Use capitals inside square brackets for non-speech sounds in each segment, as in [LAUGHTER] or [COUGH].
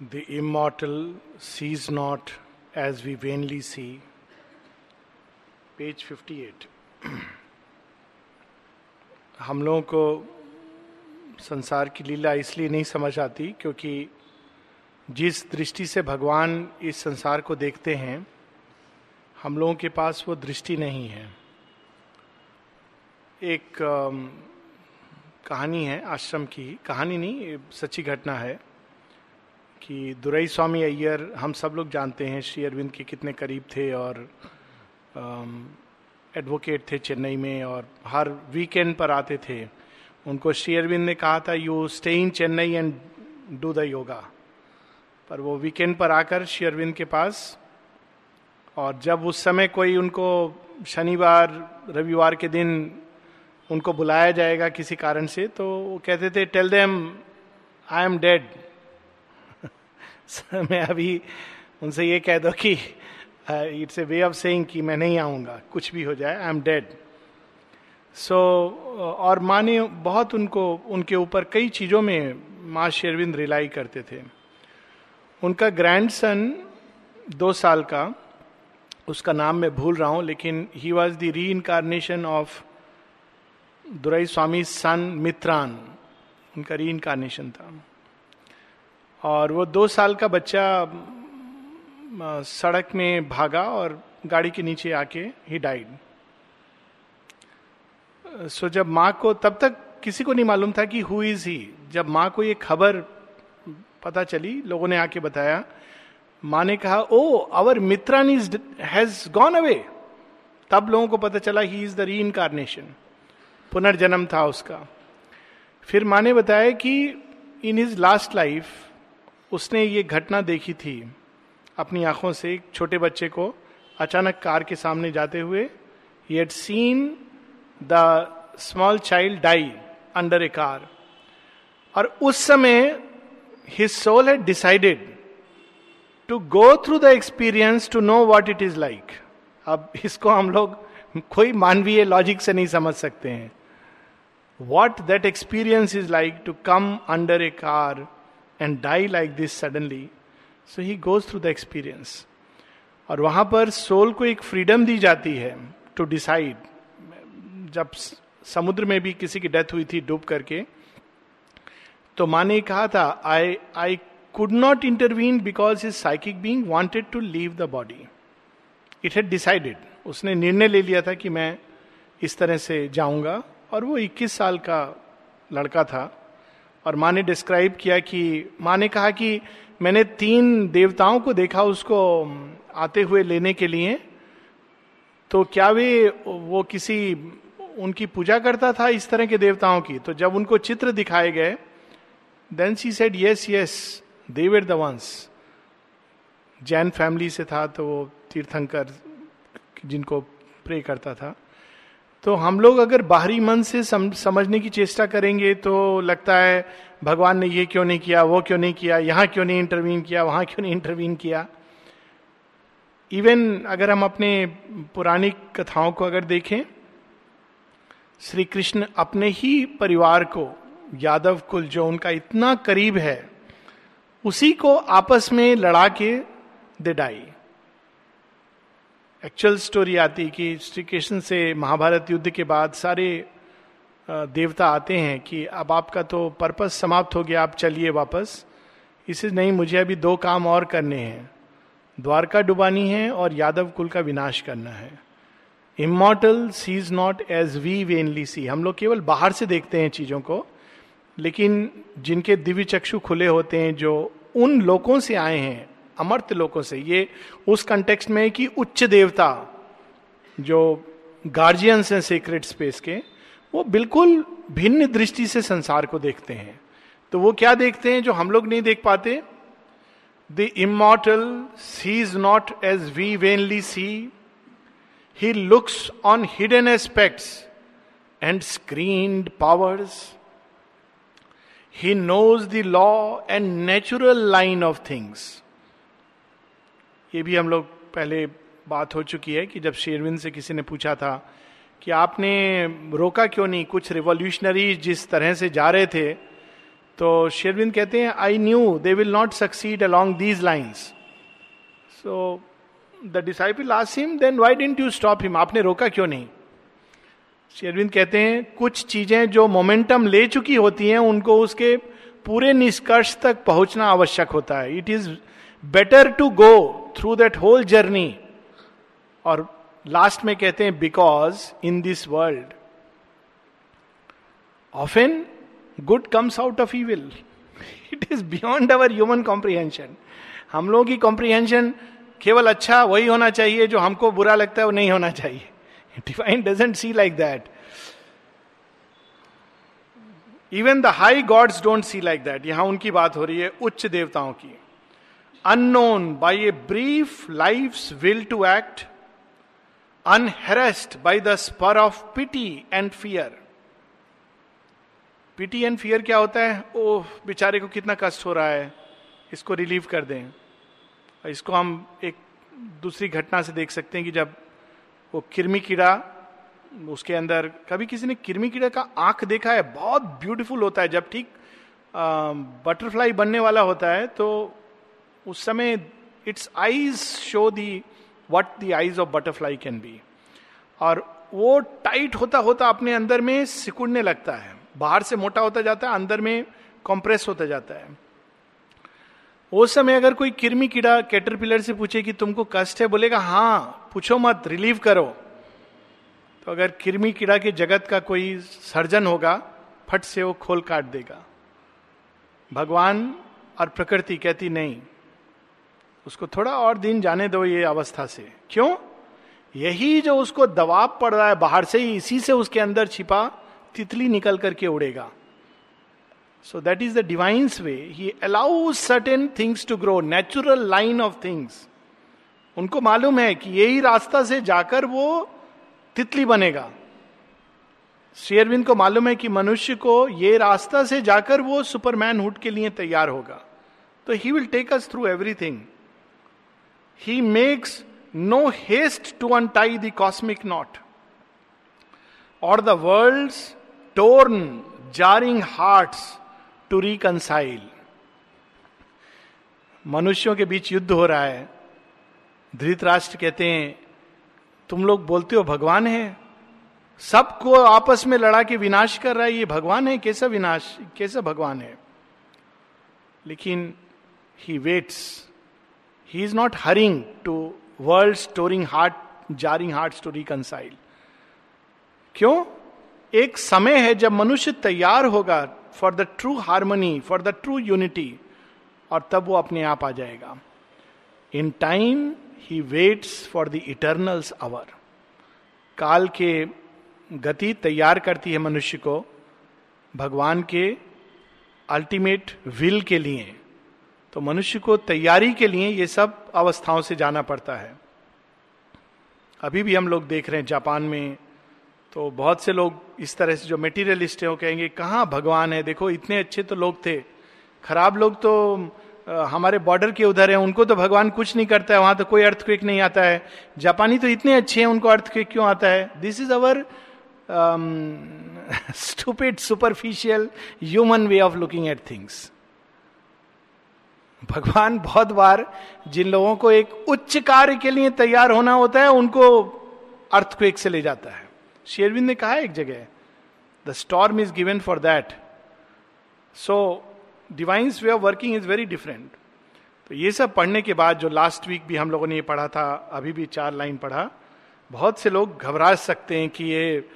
The immortal sees not, as we vainly see. Page 58. [CLEARS THROAT] हम लोगों को संसार की लीला इसलिए नहीं समझ आती क्योंकि जिस दृष्टि से भगवान इस संसार को देखते हैं, हम लोगों के पास वो दृष्टि नहीं है एक कहानी है, आश्रम की कहानी नहीं सच्ची घटना है कि दुरई स्वामी अय्यर हम सब लोग जानते हैं, श्री अरविंद के कितने करीब थे और एडवोकेट थे चेन्नई में और हर वीकेंड पर आते थे। उनको श्री अरविंद ने कहा था you stay in Chennai and do the yoga पर वो वीकेंड पर आकर श्री अरविंद के पास और जब उस समय कोई उनको शनिवार, रविवार के दिन उनको बुलाया जाएगा किसी कारण से तो वो कहते थे tell them I am dead [LAUGHS] मैं अभी उनसे ये कह दो कि it's a way of saying कि मैं नहीं आऊँगा। कुछ भी हो जाए आई एम डेड सो और माँ ने बहुत उनको, उनके ऊपर कई चीज़ों में माँ शेरविंद रिलाई करते थे। उनका ग्रैंड सन दो साल का, उसका नाम मैं भूल रहा हूँ, लेकिन he was the reincarnation of Durai Swami son Mitran. उनका री इनकारनेशन था। और वो दो साल का बच्चा सड़क में भागा और गाड़ी के नीचे आके ही डाइड सो जब माँ को, तब तक किसी को नहीं मालूम था कि हु इज़ ही जब माँ को ये खबर पता चली, लोगों ने आके बताया, माँ ने कहा ओ our Mitran is has gone away तब लोगों को पता चला he is the reincarnation पुनर्जन्म था उसका। फिर माँ ने बताया कि इन हिज लास्ट लाइफ उसने ये घटना देखी थी अपनी आँखों से एक छोटे बच्चे को अचानक कार के सामने जाते हुए। He had seen the small child die under a car और उस समय his soul had decided to go through the experience to know what it is like अब इसको हम लोग कोई मानवीय लॉजिक से नहीं समझ सकते हैं। What that experience is like to come under a car and die like this suddenly so he goes through the experience और वहाँ पर सोल को एक फ्रीडम दी जाती है टू डिसाइड जब समुद्र में भी किसी की डेथ हुई थी डूब करके तो माँ ने कहा था I I could not intervene because is psychic being wanted to leave the body it had decided उसने निर्णय ले लिया था कि मैं इस तरह से जाऊँगा। और वो 21 साल का लड़का था। और माँ ने डिस्क्राइब किया कि, माँ ने कहा कि मैंने तीन देवताओं को देखा उसको आते हुए लेने के लिए। तो क्या वे, वो किसी, उनकी पूजा करता था इस तरह के देवताओं की? तो जब उनको चित्र दिखाए गए then she said yes yes they were the ones Jain family से था तो वो तीर्थंकर जिनको प्रे करता था। तो हम लोग अगर बाहरी मन से सम, समझने की चेष्टा करेंगे तो लगता है भगवान ने ये क्यों नहीं किया वो क्यों नहीं किया यहाँ क्यों नहीं इंटरवीन किया वहाँ क्यों नहीं इंटरवीन किया। इवन अगर हम अपने पुरानी कथाओं को अगर देखें श्री कृष्ण अपने ही परिवार को यादव कुल जो उनका इतना करीब है उसी को आपस में लड़ा के दे डाई। एक्चुअल स्टोरी आती कि श्री कृष्ण से महाभारत युद्ध के बाद सारे देवता आते हैं कि अब आपका तो पर्पस समाप्त हो गया, आप चलिए वापस। इसे नहीं, मुझे अभी दो काम और करने हैं। द्वारका डुबानी है और यादव कुल का विनाश करना है। Immortal sees not as we vainly see हम लोग केवल बाहर से देखते हैं चीज़ों को, लेकिन जिनके दिव्य चक्षु खुले होते हैं, जो उन लोगों से आए हैं अमर्त लोगों से, ये उस कंटेक्स्ट में कि उच्च देवता, जो गार्जियंस हैं सीक्रेट स्पेस के, वो बिल्कुल भिन्न दृष्टि से संसार को देखते हैं। तो वो क्या देखते हैं जो हम लोग नहीं देख पाते? The immortal sees not as we vainly see he looks on hidden aspects and screened powers he knows the law and natural line of things ये भी हम लोग पहले बात हो चुकी है कि जब शेरविंद से किसी ने पूछा था कि आपने रोका क्यों नहीं, कुछ रिवॉल्यूशनरी जिस तरह से जा रहे थे तो शेरविंद कहते हैं I knew they will not succeed along these lines so the disciple lost him then why didn't you stop him आपने रोका क्यों नहीं? शेरविंद कहते हैं, कुछ चीज़ें जो मोमेंटम ले चुकी होती हैं, उनको उसके पूरे निष्कर्ष तक पहुँचना आवश्यक होता है। It is better to go through that whole journey और लास्ट में कहते हैं because in this world often good comes out of evil it is beyond our human comprehension हम लोगों की कॉम्प्रिहेंशन केवल अच्छा वही होना चाहिए जो हमको बुरा लगता है वो नहीं होना चाहिए। Divine doesn't see like that even the high gods don't see like that यहाँ उनकी बात हो रही है उच्च देवताओं की। Unknown by a brief life will to act unharassed by the spur of pity and fear pity and fear क्या होता है? ओह, बेचारे को कितना कष्ट हो रहा है। इसको रिलीव कर दें। इसको हम एक दूसरी घटना से देख सकते हैं कि जब वो किरमी कीड़ा, उसके अंदर कभी किसी ने किरमी कीड़ा का आँख देखा है? बहुत ब्यूटीफुल होता है। जब ठीक बटरफ्लाई बनने वाला होता है तो उस समय it's eyes show the what the eyes of butterfly can be और वो टाइट होता होता अपने अंदर में सिकुड़ने लगता है। बाहर से मोटा होता जाता है, अंदर में कंप्रेस होता जाता है। उस समय अगर कोई किरमी कीड़ा कैटरपिलर से पूछे कि तुमको कष्ट है, बोलेगा हाँ पूछो मत रिलीव करो। तो अगर किरमी कीड़ा के जगत का कोई सर्जन होगा, फट से वो खोल काट देगा। भगवान और प्रकृति कहती, नहीं उसको थोड़ा और दिन जाने दो ये अवस्था से। क्यों? यही जो उसको दबाव पड़ रहा है, बाहर से ही इसी से उसके अंदर छिपा, तितली निकल करके उड़ेगा। So that is the divine's way he allow certain things to grow natural line of things उनको मालूम है कि यही रास्ता से जाकर वो तितली बनेगा। शेयरविंद को मालूम है कि मनुष्य को ये रास्ता से जाकर वो सुपरमैन हुड के लिए तैयार होगा। तो he will take us through everything he makes no haste to untie the cosmic knot or the world torn jarring hearts to reconcile मनुष्यों के बीच युद्ध हो रहा है। धृतराष्ट्र कहते हैं, तुम लोग बोलते हो भगवान है। सबको आपस में लड़ा के विनाश कर रहा है। ये भगवान है? कैसा विनाश? कैसा भगवान है? लेकिन he waits he is not hurrying to world storing heart jarring heart to reconcile क्यों? एक समय है जब मनुष्य तैयार होगा for the true harmony for the true unity और तब वो अपने आप आ जाएगा। In time he waits for the eternal's hour काल के गति तैयार करती है मनुष्य को, भगवान के अल्टीमेट विल के लिए। तो मनुष्य को तैयारी के लिए ये सब अवस्थाओं से जाना पड़ता है। अभी भी हम लोग देख रहे हैं जापान में तो बहुत से लोग इस तरह से जो मेटीरियलिस्ट है, वो कहेंगे, कहाँ भगवान है? देखो, इतने अच्छे तो लोग थे। खराब लोग तो हमारे बॉर्डर के उधर है, उनको तो भगवान कुछ नहीं करता है, वहाँ तो कोई अर्थक्वेक नहीं आता है। जापानी तो इतने अच्छे हैं, उनको अर्थक्वेक क्यों आता है? This is our stupid superficial human way of looking at things भगवान बहुत बार जिन लोगों को एक उच्च कार्य के लिए तैयार होना होता है, उनको अर्थक्वेक से ले जाता है। शेरविंद ने कहा एक जगह the storm is given for that so divine's way of working is very different तो ये सब पढ़ने के बाद जो लास्ट वीक भी हम लोगों ने ये पढ़ा था, अभी भी चार लाइन पढ़ा, बहुत से लोग घबरा सकते हैं कि ये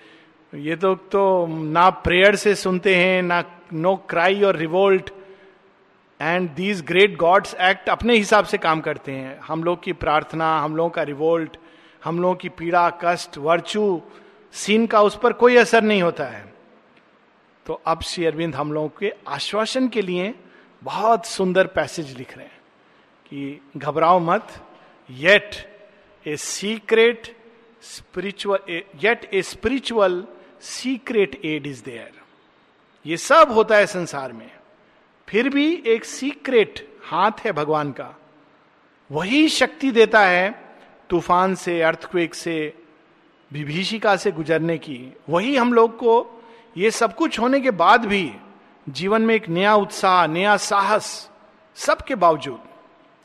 ये तो तो ना प्रेयर से सुनते हैं, ना नो क्राई और revolt and these great gods act अपने हिसाब से काम करते हैं। हम लोग की प्रार्थना, हम लोगों का रिवोल्ट हम लोगों की पीड़ा, कष्ट वर्चू सीन का उस पर कोई असर नहीं होता है। तो अब श्री अरविंद हम लोगों के आश्वासन के लिए बहुत सुंदर पैसेज लिख रहे हैं कि घबराओ मत yet a secret spiritual yet a spiritual secret aid is there ये सब होता है संसार में। फिर भी एक सीक्रेट हाथ है भगवान का। वही शक्ति देता है तूफ़ान से अर्थक्वेक से, विभीषिका से गुजरने की। वही हम लोग को ये सब कुछ होने के बाद भी जीवन में एक नया उत्साह, नया साहस सबके बावजूद।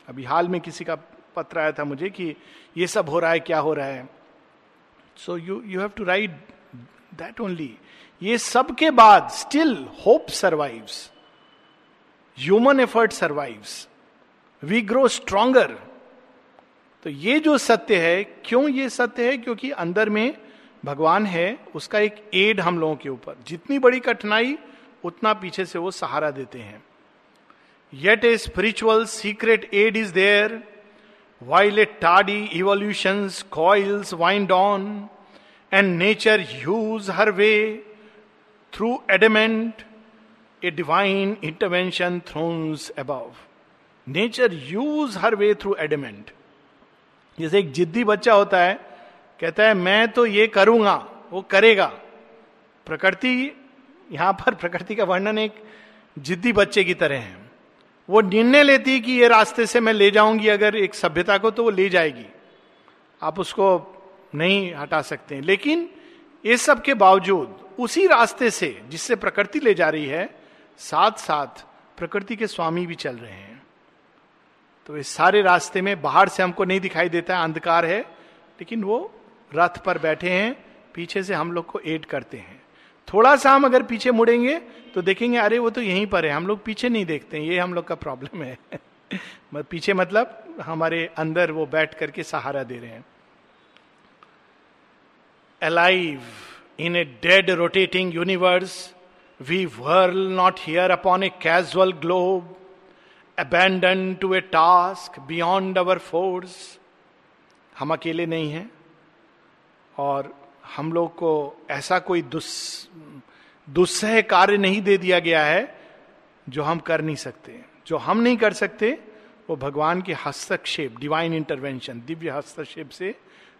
अभी हाल में किसी का पत्र आया था मुझे कि ये सब हो रहा है, क्या हो रहा है। So you you have to write that only ये सब के बाद still hope survives human effort survives we grow stronger तो ये जो सत्य है, क्यों ये सत्य है? क्योंकि अंदर में भगवान है, उसका एक एड हम लोगों के ऊपर। जितनी बड़ी कठिनाई, उतना पीछे से वो सहारा देते हैं। Yet a spiritual secret aid is there while a Tadi evolution coils wind on and nature hews her way through adamant a divine intervention thrones above nature hews her way through adamant जैसे एक जिद्दी बच्चा होता है, कहता है, मैं तो ये करूँगा, वो करेगा। प्रकृति, यहाँ पर प्रकृति का वर्णन एक जिद्दी बच्चे की तरह है। वो निर्णय लेती है कि ये रास्ते से मैं ले जाऊँगी, अगर एक सभ्यता को तो वो ले जाएगी। आप उसको नहीं हटा सकते। लेकिन इस सब के बावजूद, उसी रास्ते से जिससे प्रकृति ले जा रही है साथ साथ प्रकृति के स्वामी भी चल रहे हैं। तो इस सारे रास्ते में बाहर से हमको नहीं दिखाई देता है, अंधकार है, लेकिन वो रथ पर बैठे हैं, पीछे से हम लोग को एड करते हैं। थोड़ा सा हम अगर पीछे मुड़ेंगे तो देखेंगे, अरे, वो तो यहीं पर है, हम लोग पीछे नहीं देखते ये हम लोग का प्रॉब्लम है। [LAUGHS] पीछे मतलब हमारे अंदर वो बैठ करके सहारा दे रहे हैं। Alive in a dead rotating universe we whirl not here upon a casual globe abandon to a task beyond our force हम अकेले नहीं हैं, और हम लोग को ऐसा कोई दुस, दुस्सह कार्य नहीं दे दिया गया है जो हम कर नहीं सकते। जो हम नहीं कर सकते, वो भगवान के हस्तक्षेप डिवाइन इंटरवेंशन दिव्य हस्तक्षेप से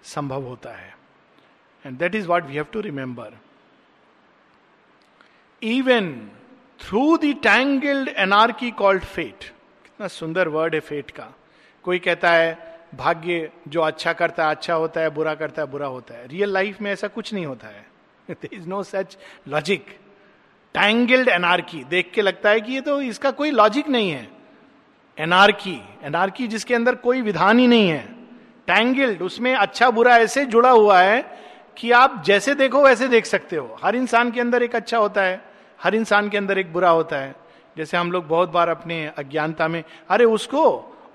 संभव होता है। And that is what we have to remember even through the tangled anarchy called fate कितना सुंदर वर्ड है फेट का। कोई कहता है, भाग्य जो अच्छा करता है अच्छा होता है, बुरा करता है, बुरा होता है। रियल लाइफ में ऐसा कुछ नहीं होता है। Is no such logic tangled anarchy देख के लगता है कि ये तो इसका कोई लॉजिक नहीं है। एनार्की एनार्की जिसके अंदर कोई विधान ही नहीं है। टैंगल्ड उसमें अच्छा बुरा ऐसे जुड़ा हुआ है कि आप जैसे देखो, वैसे देख सकते हो। हर इंसान के अंदर एक अच्छा होता है। हर इंसान के अंदर एक बुरा होता है। जैसे हम लोग बहुत बार अपने अज्ञानता में, अरे उसको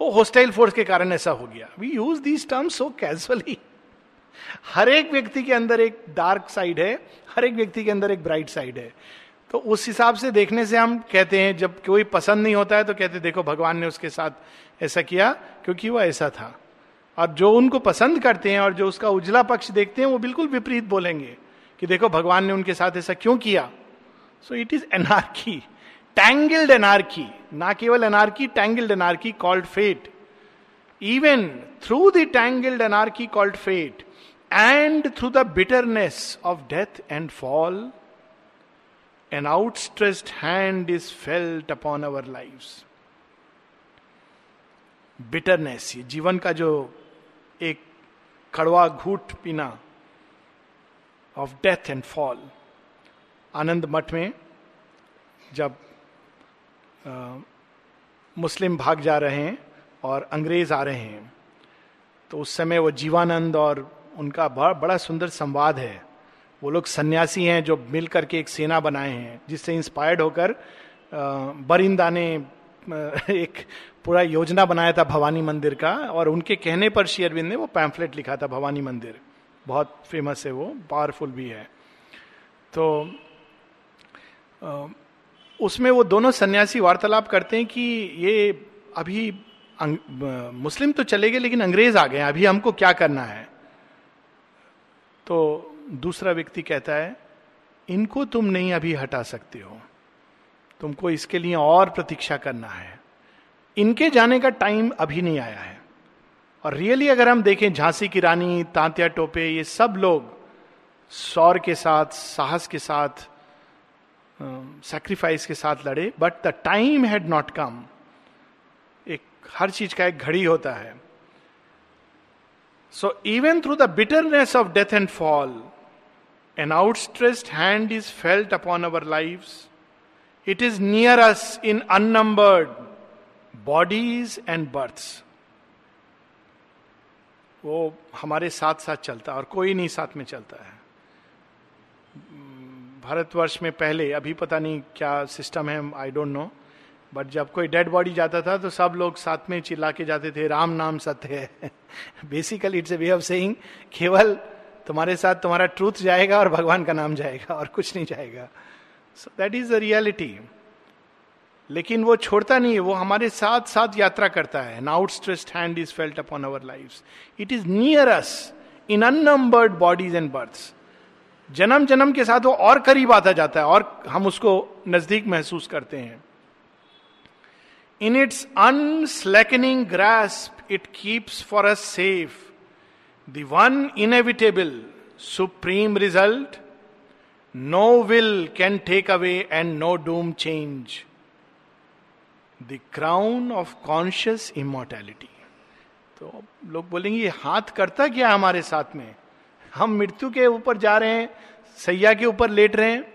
वो होस्टाइल फोर्स के कारण ऐसा हो गया। We use these term so casually हर एक व्यक्ति के अंदर एक डार्क साइड है, हर एक व्यक्ति के अंदर एक ब्राइट साइड है। तो उस हिसाब से देखने से हम कहते हैं, जब कोई पसंद नहीं होता है तो कहते देखो, भगवान ने उसके साथ ऐसा किया, क्योंकि वह ऐसा था। और जो उनको पसंद करते हैं और जो उसका उजला पक्ष देखते हैं, वो बिल्कुल विपरीत बोलेंगे कि देखो, भगवान ने उनके साथ ऐसा क्यों किया? So it is anarchy tangled anarchy ना केवल anarchy tangled anarchy called fate even through the tangled anarchy called fate and through the bitterness of death and fall an outstretched hand is felt upon our life bitterness ये जीवन का जो एक कड़वा घूट पीना of death and fall Anand Math में जब आ, मुस्लिम भाग जा रहे हैं और अंग्रेज़ आ रहे हैं तो उस समय वो जीवानंद और उनका बड़ा बड़ा सुंदर संवाद है। वो लोग सन्यासी हैं जो मिल करके एक सेना बनाए हैं जिससे इंस्पायर्ड होकर बरिंदा ने [LAUGHS] एक पूरा योजना बनाया था भवानी मंदिर का और उनके कहने पर शेयरविंद ने वो पैम्फलेट लिखा था भवानी मंदिर। बहुत फ़ेमस है वो पावरफुल भी है। तो उसमें वो दोनों सन्यासी वार्तालाप करते हैं कि ये अभी मुस्लिम तो चले गए लेकिन अंग्रेज़ आ गए अभी हमको क्या करना है? तो दूसरा व्यक्ति कहता है, इनको तुम नहीं अभी हटा सकते हो। तुमको इसके लिए और प्रतीक्षा करना है। इनके जाने का टाइम अभी नहीं आया है। और रियली अगर हम देखें झांसी की रानी, तांत्या टोपे, ये सब लोग सौर के साथ, साहस के साथ सेक्रीफाइस के साथ लड़े but the time had not come एक, हर चीज़ का एक घड़ी होता है। So even through the bitterness of death and fall an outstretched hand is felt upon our life it is near us in unnumbered bodies and births वो हमारे साथ साथ चलता है और कोई नहीं साथ में चलता है। भारतवर्ष में पहले, अभी पता नहीं क्या सिस्टम है आई डोंट नो बट जब कोई डेड बॉडी जाता था तो सब लोग साथ में चिल्ला के जाते थे, राम नाम सत्य है। Basically it's a way of saying केवल तुम्हारे साथ तुम्हारा ट्रूथ जाएगा और भगवान का नाम जाएगा और कुछ नहीं जाएगा. So that is the reality लेकिन वो छोड़ता नहीं है, वो हमारे साथ साथ यात्रा करता है। An outstretched hand is felt upon our life it is near us in unnumbered bodies and births जन्म जन्म के साथ वो और करीब आता जाता है और हम उसको नज़दीक महसूस करते हैं। In its unslackening grasp it keeps for us safe the one inevitable supreme result no will can take away and no doom change the crown of conscious immortality तो लोग बोलेंगे हाथ करता क्या हमारे साथ में? हम मृत्यु के ऊपर जा रहे हैं, सैया के ऊपर लेट रहे हैं,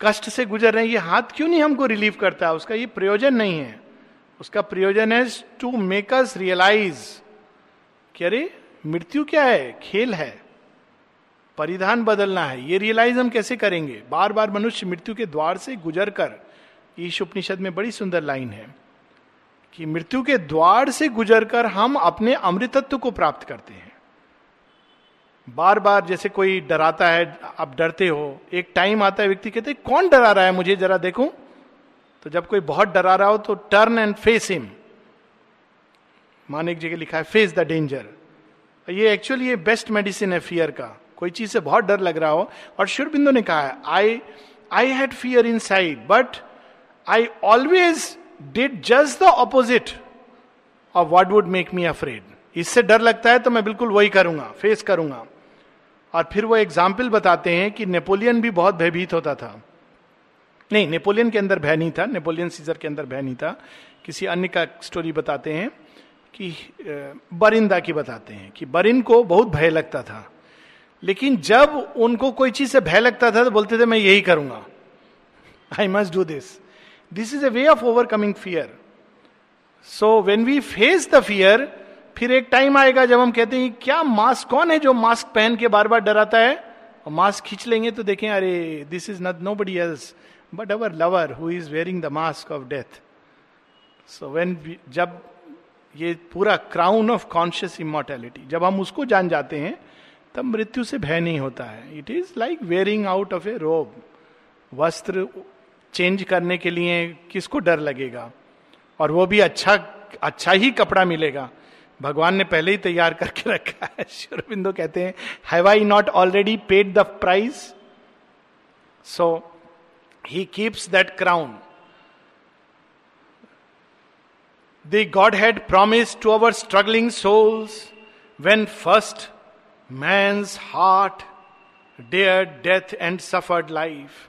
कष्ट से गुजर रहे हैं, ये हाथ क्यों नहीं हमको रिलीव करता? उसका ये प्रयोजन नहीं है। उसका प्रयोजन है टू मेक अस रियलाइज़ कि अरे, मृत्यु क्या है? खेल है। परिधान बदलना है। ये रियलाइज़ हम कैसे करेंगे? बार बार मनुष्य मृत्यु के द्वार से गुजर कर, ईश उपनिषद में बड़ी सुंदर लाइन है कि मृत्यु के द्वार से गुजरकर हम अपने अमृतत्व को प्राप्त करते हैं। बार बार जैसे कोई डराता है, आप डरते हो, एक टाइम आता है, व्यक्ति कहते कौन डरा रहा है मुझे? जरा देखूँ। तो जब कोई बहुत डरा रहा हो तो टर्न एंड फेस हिम मान एक जगह लिखा है फेस द डेंजर ये एक्चुअली ये बेस्ट मेडिसिन है फियर का। कोई चीज़ से बहुत डर लग रहा हो, और शुरबिंदु ने कहा है I I had fear inside but I always did just the opposite of what would make me afraid इससे डर लगता है तो मैं बिल्कुल वही करूँगा फेस करूँगा। और फिर वो एग्ज़ाम्पल बताते हैं कि नेपोलियन भी बहुत भयभीत होता था। नहीं नेपोलियन के अंदर भय नहीं था नेपोलियन सीजर के अंदर भय नहीं था। किसी अन्य का स्टोरी बताते हैं कि बरिंदा की बताते हैं कि बरिन को बहुत भय लगता था। लेकिन जब उनको कोई चीज़ से भय लगता था तो बोलते थे, मैं यही करूँगा। I must do this this is a way of overcoming fear so when we face the fear फिर एक टाइम आएगा जब हम कहते हैं क्या मास्क कौन है जो मास्क पहन के बार बार डराता है? और मास्क खींच लेंगे तो देखें, अरे this is not nobody else but our lover who is wearing the mask of death so when जब ये पूरा क्राउन ऑफ़ कॉन्शियस इमोर्टेलिटी जब हम उसको जान जाते हैं, तब मृत्यु से भय नहीं होता है। It is like wearing out of a robe वस्त्र चेंज करने के लिए किसको डर लगेगा? और वो भी अच्छा अच्छा ही कपड़ा मिलेगा। भगवान ने पहले ही तैयार करके रखा है। [LAUGHS] शुरबिंदो कहते हैं have I not already paid the price so he keeps that crown the God had promise to our struggling souls when first man's heart dare death and suffered life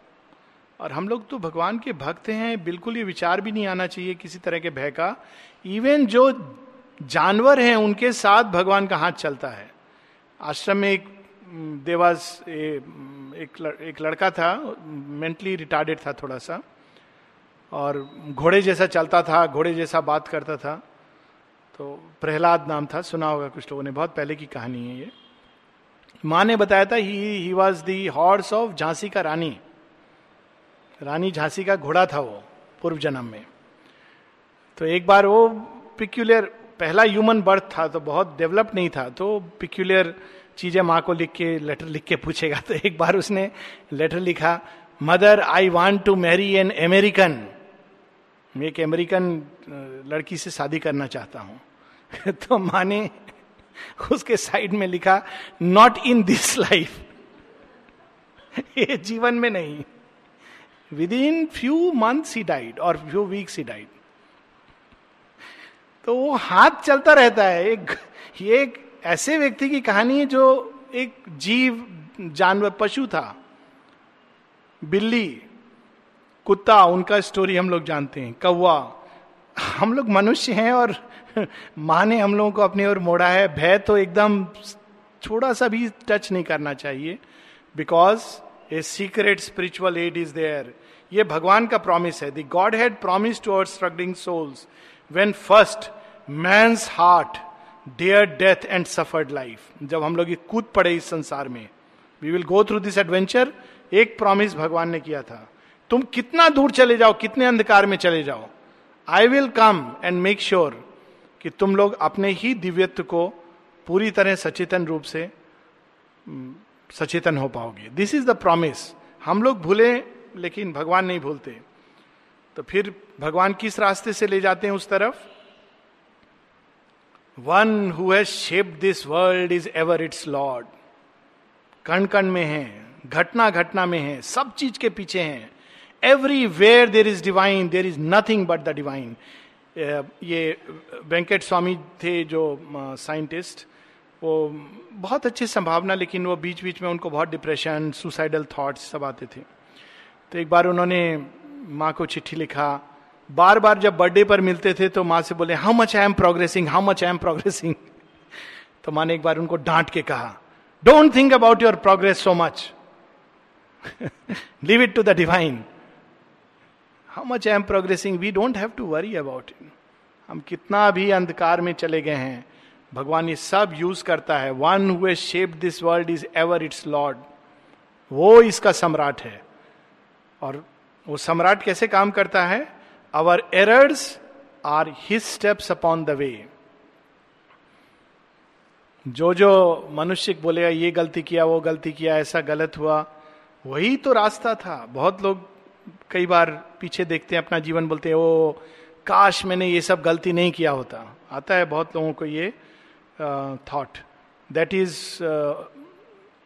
और हम लोग तो भगवान के भक्त हैं, बिल्कुल ये विचार भी नहीं आना चाहिए किसी तरह के भय का। इवन जो जानवर हैं, उनके साथ भगवान का हाथ चलता है। आश्रम में एक देवास एक एक लड़का था, मेंटली रिटार्डेड था थोड़ा सा, और घोड़े जैसा चलता था, घोड़े जैसा बात करता था। तो प्रहलाद नाम था, सुना होगा कुछ लोगों ने, बहुत पहले की कहानी है ये। माँ ने बताया था he he was the horse of Jhansi का रानी। रानी झांसी का घोड़ा था वो, पूर्व जन्म में। तो एक बार वो पिक्यूलर पहला ह्यूमन बर्थ था तो बहुत डेवलप नहीं था तो पिक्यूलर चीज़ें माँ को लिख के लेटर लिख के पूछेगा तो एक बार उसने लेटर लिखा mother I want to marry an American मैं एक अमेरिकन लड़की से शादी करना चाहता हूँ। [LAUGHS] तो माँ ने उसके साइड में लिखा नॉट इन दिस लाइफ ये जीवन में नहीं। Within few months he died और फ्यू वीक्स ही डाइड तो वो हाथ चलता रहता है। एक, ये एक ऐसे व्यक्ति की कहानी है जो एक जीव, जानवर, पशु था। बिल्ली, कुत्ता, उनका स्टोरी हम लोग जानते हैं। कौवा, हम लोग मनुष्य हैं और [LAUGHS] माँ ने हम लोगों को अपनी ओर मोड़ा है। भय तो एकदम थोड़ा सा भी टच नहीं करना चाहिए। Because a secret spiritual aid is there ये भगवान का प्रॉमिस है। The God had promise to our struggling souls when first man's heart dare death and suffered life जब हम लोग कूद पड़े इस संसार में we will go through this adventure एक प्रॉमिस भगवान ने किया था। तुम कितना दूर चले जाओ, कितने अंधकार में चले जाओ I will come and make sure कि तुम लोग अपने ही दिव्यत्व को पूरी तरह सचेतन रूप से सचेतन हो पाओगे। दिस इज़ द प्रॉमिस हम लोग भूले, लेकिन भगवान नहीं भूलते। तो फिर भगवान किस रास्ते से ले जाते हैं उस तरफ़? One who has this world is ever its lord कण कण में है घटना घटना में है, सब चीज़ के पीछे हैं। Everywhere there is divine there is nothing but the divine ये वेंकट स्वामी थे जो साइंटिस्ट वो बहुत अच्छी संभावना, लेकिन वो बीच बीच में उनको बहुत डिप्रेशन सुसाइडल थॉट्स सब आते थे। तो एक बार उन्होंने माँ को चिट्ठी लिखा बार बार जब बर्थडे पर मिलते थे तो माँ से बोले how much I am progressing how much I am progressing तो माँ ने एक बार उनको डांट के कहा don't think about your progress so much leave it to the divine how much I am progressing we don't have to worry about it हम कितना भी अंधकार में चले गए हैं, भगवान ये सब यूज़ करता है। One who shape this world is ever its lord वो इसका सम्राट है। और वो सम्राट कैसे काम करता है? Our errors are his steps upon the way जो जो मनुष्य बोलेगा ये गलती किया, वो गलती किया, ऐसा गलत हुआ। वही तो रास्ता था। बहुत लोग कई बार पीछे देखते हैं, अपना जीवन बोलते हैं, ओ, काश मैंने ये सब गलती नहीं किया होता। आता है बहुत लोगों को ये thought that is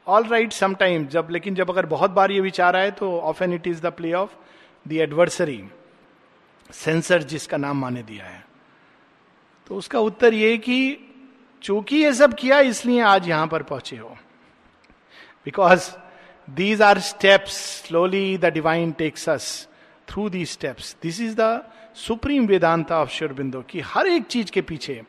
all right sometime जब, लेकिन जब अगर बहुत बार ये विचार आए तो often it is the play of the adversary censor जिसका नाम माने दिया है। तो उसका उत्तर ये कि चूँकि ये सब किया, इसलिए आज यहाँ पर पहुँचे हो। Because these are steps slowly the divine takes us through the steps this is the supreme Vedanta of बिंदु की हर एक चीज़ के पीछे।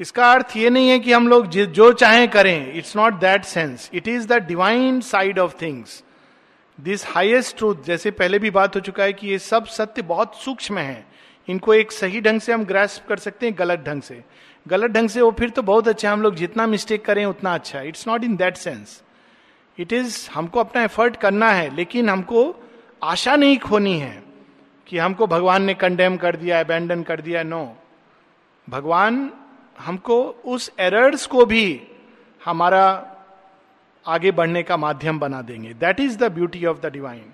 इसका अर्थ ये नहीं है कि हम लोग जो चाहें करें। It's not that sense it is the divine side of things this highest truth जैसे पहले भी बात हो चुका है कि ये सब सत्य बहुत सूक्ष्म है। इनको एक सही ढंग से हम ग्रेस्प कर सकते हैं, गलत ढंग से। गलत ढंग से वो फिर तो बहुत अच्छा है, हम लोग जितना मिस्टेक करें, उतना अच्छा है। It's not in that sense it is हमको अपना एफर्ट करना है, लेकिन हमको आशा नहीं खोनी है कि हमको भगवान ने कंडेम कर दिया अबेंडन कर दिया नो भगवान हमको उस एरर्स को भी, हमारा आगे बढ़ने का माध्यम बना देंगे। That is the beauty of the divine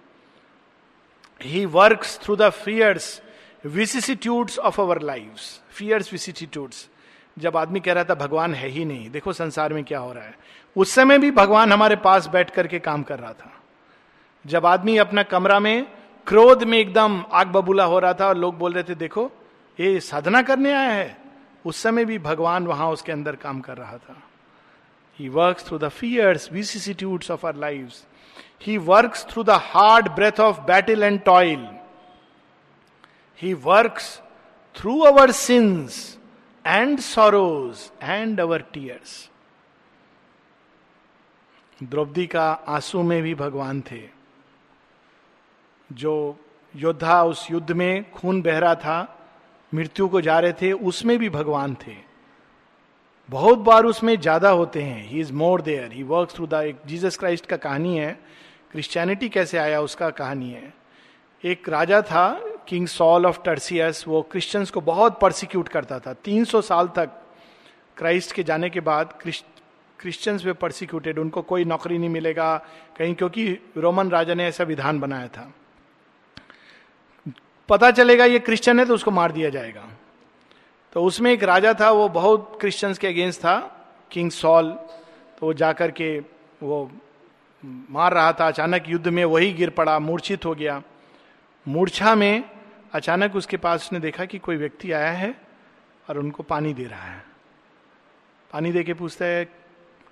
he work through the fierce vicissitudes of our life fierce vicissitudes जब आदमी कह रहा था, भगवान है ही नहीं। देखो संसार में क्या हो रहा है। उस समय भी भगवान हमारे पास बैठ करके काम कर रहा था। जब आदमी अपना कमरा में क्रोध में एकदम आग बबूला हो रहा था और लोग बोल रहे थे, देखो, ये साधना करने आया है। उस समय भी भगवान वहाँ उसके अंदर काम कर रहा था। He work through the fierce vicissitudes of our life he work through the hard breath of battle and toil he work through our sins and sorrows and our tears Draupadi का आँसू में भी भगवान थे। जो योद्धा उस युद्ध में खून बह रहा था, मृत्यु को जा रहे थे, उसमें भी भगवान थे। बहुत बार उसमें ज़्यादा होते हैं। He is more there he work through the Jesus Christ का कहानी है। क्रिश्चियनिटी कैसे आया उसका कहानी है। एक राजा था किंग सॉल ऑफ़ टर्सियस वो क्रिश्चियंस को बहुत परसिक्यूट करता था। 300 साल तक क्राइस्ट के जाने के बाद क्रिश्चियंस वे परसिक्यूटेड उनको कोई नौकरी नहीं मिलेगा, कहीं क्योंकि रोमन राजा ने ऐसा विधान बनाया था। पता चलेगा ये क्रिश्चियन है तो उसको मार दिया जाएगा। तो उसमें एक राजा था, वो बहुत क्रिश्चियंस के अगेंस्ट था किंग सॉल तो वो जाकर के वो मार रहा था, अचानक युद्ध में वही गिर पड़ा, मूर्छित हो गया। मूर्छा में अचानक उसके पास उसने देखा कि कोई व्यक्ति आया है और उनको पानी दे रहा है। पानी दे के पूछता है,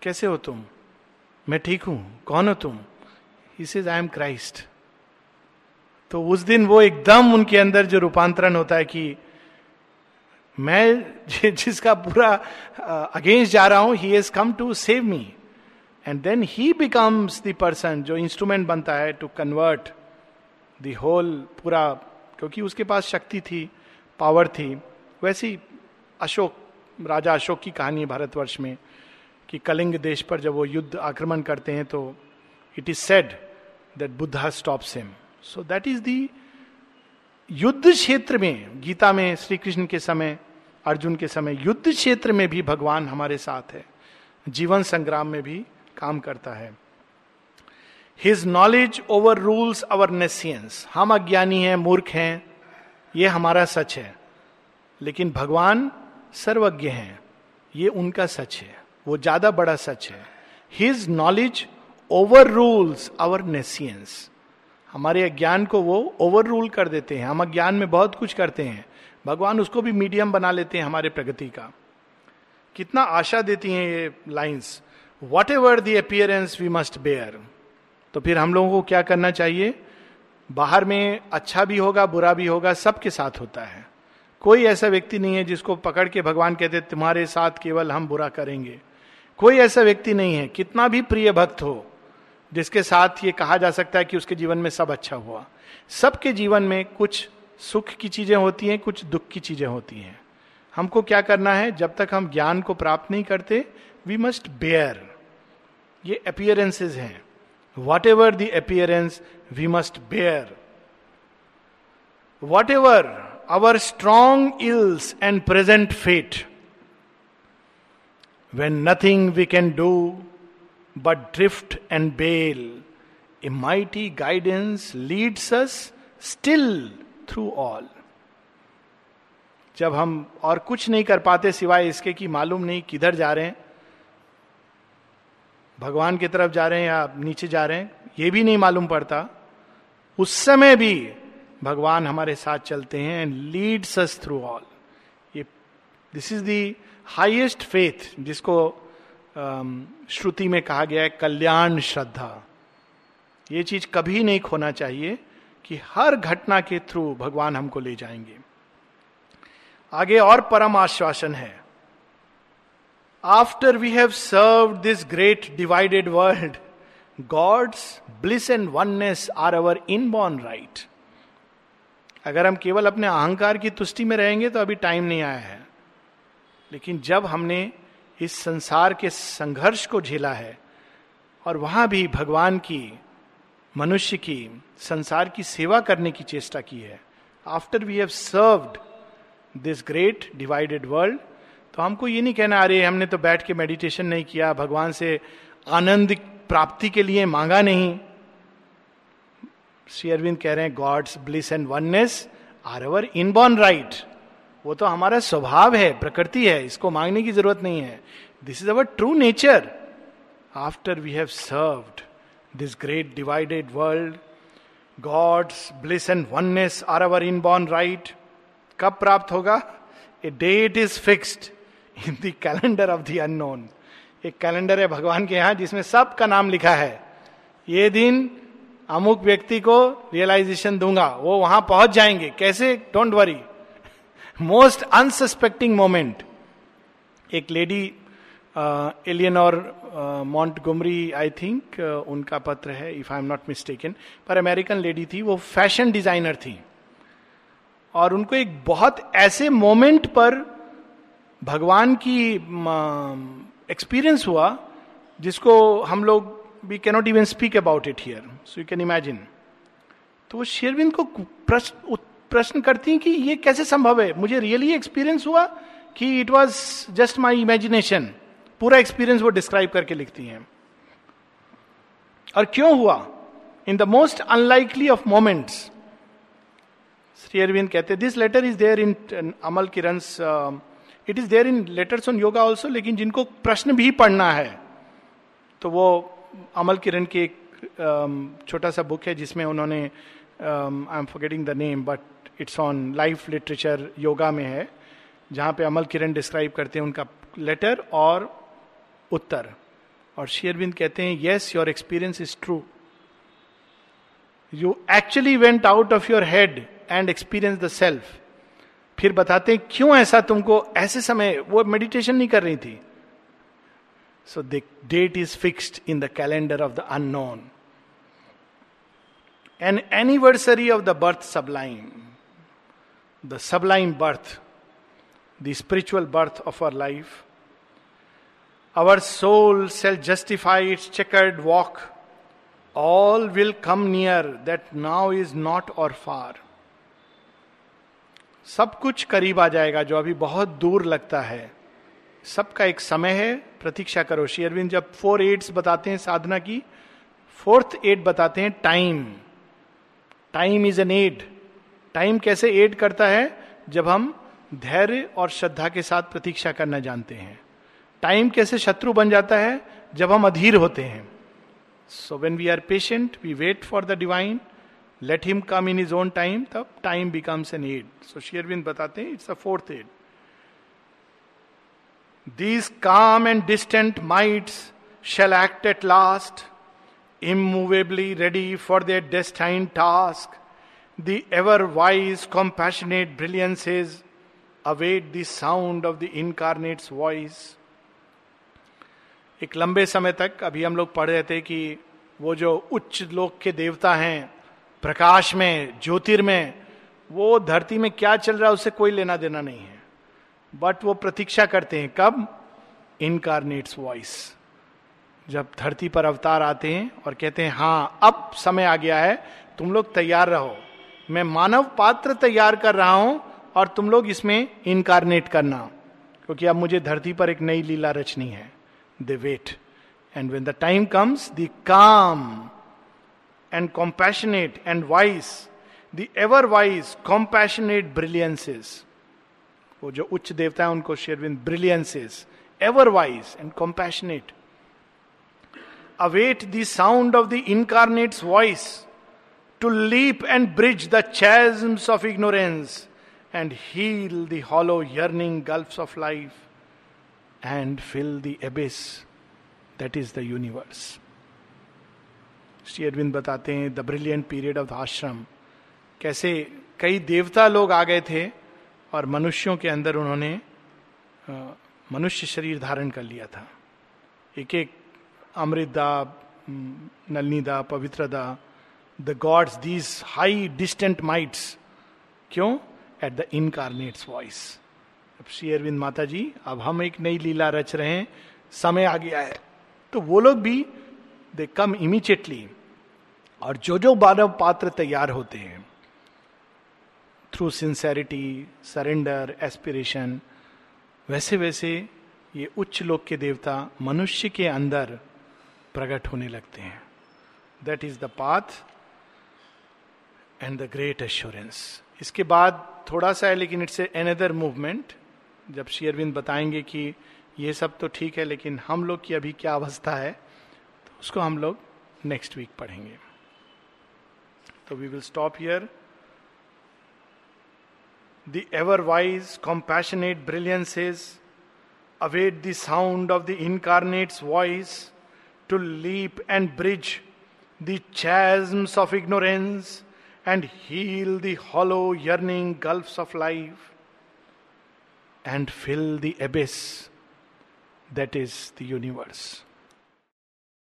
कैसे हो तुम? मैं ठीक हूँ। कौन हो तुम? इस इज़ आई एम क्राइस्ट तो उस दिन वो एकदम उनके अंदर जो रूपांतरण होता है कि मैं जिसका पूरा अगेंस्ट जा रहा हूँ he has come to save me and then he becomes the person जो इंस्ट्रूमेंट बनता है टू कन्वर्ट द होल पूरा, क्योंकि उसके पास शक्ति थी पावर थी। वैसी अशोक, राजा अशोक की कहानी है भारतवर्ष में, कि कलिंग देश पर जब वो युद्ध आक्रमण करते हैं तो it is said that Buddha stop him so that is the युद्ध क्षेत्र में, गीता में, श्री कृष्ण के समय अर्जुन के समय युद्ध क्षेत्र में भी भगवान हमारे साथ है। जीवन संग्राम में भी काम करता है। His knowledge overrules our nescience हम अज्ञानी हैं, मूर्ख हैं, ये हमारा सच है। लेकिन भगवान सर्वज्ञ हैं, ये उनका सच है। वो ज़्यादा बड़ा सच है। His knowledge overrules our nescience हमारे अज्ञान को वो ओवर रूल कर देते हैं। हम अज्ञान में बहुत कुछ करते हैं। भगवान उसको भी मीडियम बना लेते हैं हमारे प्रगति का। कितना आशा देती हैं ये lines. Whatever the appearance we must bear तो फिर हम लोगों को क्या करना चाहिए? बाहर में अच्छा भी होगा, बुरा भी होगा, सबके साथ होता है। कोई ऐसा व्यक्ति नहीं है जिसको पकड़ के भगवान कहते तुम्हारे साथ केवल हम बुरा करेंगे। कोई ऐसा व्यक्ति नहीं है। कितना भी प्रिय भक्त हो, जिसके साथ ये कहा जा सकता है कि उसके जीवन में सब अच्छा हुआ। सबके जीवन में कुछ सुख की चीज़ें होती हैं, कुछ दुख की चीज़ें होती हैं। हमको क्या करना है? जब तक हम ज्ञान को प्राप्त नहीं करते वी मस्ट बेयर ये अपियरेंसेज हैं। Whatever the appearance we must bear whatever our strong ills and present fate when nothing we can do but drift and bail a mighty guidance leads us still through all जब हम और कुछ नहीं कर पाते सिवाय इसके कि मालूम नहीं किधर जा रहे हैं, भगवान की तरफ़ जा रहे हैं या नीचे जा रहे हैं, ये भी नहीं मालूम पड़ता। उस समय भी भगवान हमारे साथ चलते हैं and leads us through all ये this is the highest faith जिसको श्रुति में कहा गया है, कल्याण श्रद्धा। ये चीज़ कभी नहीं खोना चाहिए। कि हर घटना के थ्रू भगवान हमको ले जाएँगे। आगे और परम आश्वासन है। After we have serve this great divided world God's bliss and oneness are our inborn right अगर हम केवल अपने अहंकार की तुष्टि में रहेंगे तो अभी टाइम नहीं आया है। लेकिन जब हमने इस संसार के संघर्ष को झेला है, और वहाँ भी भगवान की मनुष्य की, संसार की सेवा करने की चेष्टा की है। After we have served this great divided world तो हमको ये नहीं कहना, अरे, हमने तो बैठ के मेडिटेशन नहीं किया, भगवान से आनंद प्राप्ति के लिए मांगा नहीं। श्री अरविंद कह रहे हैं God's bliss and oneness are our inborn right वो तो हमारा स्वभाव है, प्रकृति है, इसको मांगने की ज़रूरत नहीं है। This is our true nature after we have served this great divided world God's bliss and oneness are our inborn right कब प्राप्त होगा? A date is fixed in calendar of the unknown एक कैलेंडर है भगवान के यहाँ जिसमें सबका नाम लिखा है। ये दिन अमुक व्यक्ति को रियलाइजेशन दूँगा। वो वहाँ पहुँच जाएँगे। कैसे? Don't worry most unsuspecting moment एक लेडी एलियन और मॉन्ट गुमरी आई थिंक उनका पत्र है if I am not mistaken पर अमेरिकन लेडी थी वो फ़ैशन डिज़ाइनर थी। और उनको एक बहुत ऐसे मोमेंट पर भगवान की एक्सपीरियंस uh, हुआ जिसको हम लोग we cannot even speak about it here so you can imagine तो वो शेरविंद को प्रश्न प्रश्न करती हैं कि ये कैसे संभव है? मुझे रियली एक्सपीरियंस हुआ कि it was just my imagination पूरा एक्सपीरियंस वो डिस्क्राइब करके लिखती हैं। और क्यों हुआ? In the most unlikely of moments Sri Aurobindo कहते this letter is there in Amal Kiran it is there in letters on yoga also लेकिन जिनको प्रश्न भी पढ़ना है तो वो अमल किरण की एक um, छोटा सा बुक है जिसमें उन्होंने I am forgetting the name but it's on life literature yoga में है जहाँ पे अमल किरण डिस्क्राइब करते हैं उनका लेटर और उत्तर। और शेयरबिंद कहते हैं yes your experience is true you actually went out of your head and experience the self फिर बताते हैं क्यों ऐसा तुमको? ऐसे समय वो मेडिटेशन नहीं कर रही थी? So the date is fixed in the calendar of the unknown an anniversary of the birth sublime, the sublime birth the spiritual birth of our life. Our soul shall justify its checkered walk. All will come near that now is not or far. सब कुछ करीब आ जाएगा जो अभी बहुत दूर लगता है। सबका एक समय है, प्रतीक्षा करो। शेयरविंद जब फोर एड्स बताते हैं साधना की फोर्थ एड बताते हैं time time is an aid time कैसे एड करता है? जब हम धैर्य और श्रद्धा के साथ प्रतीक्षा करना जानते हैं। टाइम कैसे शत्रु बन जाता है? जब हम अधीर होते हैं। So when we are patient we wait for the divine let him come in his own time तब time becomes an aid so Sri Aurobindo बताते हैं it's a forth aid these calm and distant mights shall act at last immovably ready for their destined task. The ever wise, compassionate brilliances await the sound of the incarnate's voice. एक लंबे समय तक अभी हम लोग पढ़ रहे थे कि वो जो उच्च लोक के देवता हैं, प्रकाश में ज्योतिर्मय वो धरती में क्या चल रहा है उससे कोई लेना देना नहीं है। बट वो प्रतीक्षा करते हैं, कब? इनकारनेट्स वॉइस जब धरती पर अवतार आते हैं और कहते हैं हाँ अब समय आ गया है, तुम लोग तैयार रहो। मैं मानव पात्र तैयार कर रहा हूँ और तुम लोग इसमें इनकारनेट करना। क्योंकि अब मुझे धरती पर एक नई लीला रचनी है। They wait and when the time comes the calm and compassionate and wise the ever wise compassionate brilliances वो जो उच्च देवता है उनको Sri Aurobindo brilliances ever wise and compassionate await the sound of the incarnate's voice to leap and bridge the chasms of ignorance and heal the hollow yearning gulfs of life and fill the abyss that is the universe. Sri Aurobindo बताते हैं the brilliant period of the ashram कैसे कई देवता लोग आ गए थे और मनुष्यों के अंदर उन्होंने मनुष्य शरीर धारण कर लिया था। एक एक Amritada Nalinida Pavitrada the gods these high distant mights क्यों? एट द इनकारनेट्स वॉइस अब श्री अरविंद माता जी अब हम एक नई लीला रच रहे हैं, समय आ गया है। तो वो लोग भी दे कम इमीजिएटली और जो जो बारह पात्र तैयार होते हैं थ्रू सिंसेरिटी सरेंडर एस्पिरेशन वैसे वैसे ये उच्च लोक के देवता मनुष्य के अंदर प्रकट होने लगते हैं। That is the path and the great assurance इसके बाद थोड़ा सा है, लेकिन इट्स एनदर मूवमेंट जब शेयरविंद बताएँगे कि ये सब तो ठीक है लेकिन हम लोग की अभी क्या अवस्था है तो उसको हम लोग नेक्स्ट वीक पढ़ेंगे। तो we will stop here the ever wise compassionate brilliances await the sound of the incarnate's voice leap and bridge the chasms of ignorance and heal the hollow, yearning gulfs of life. And fill the abyss that is the universe.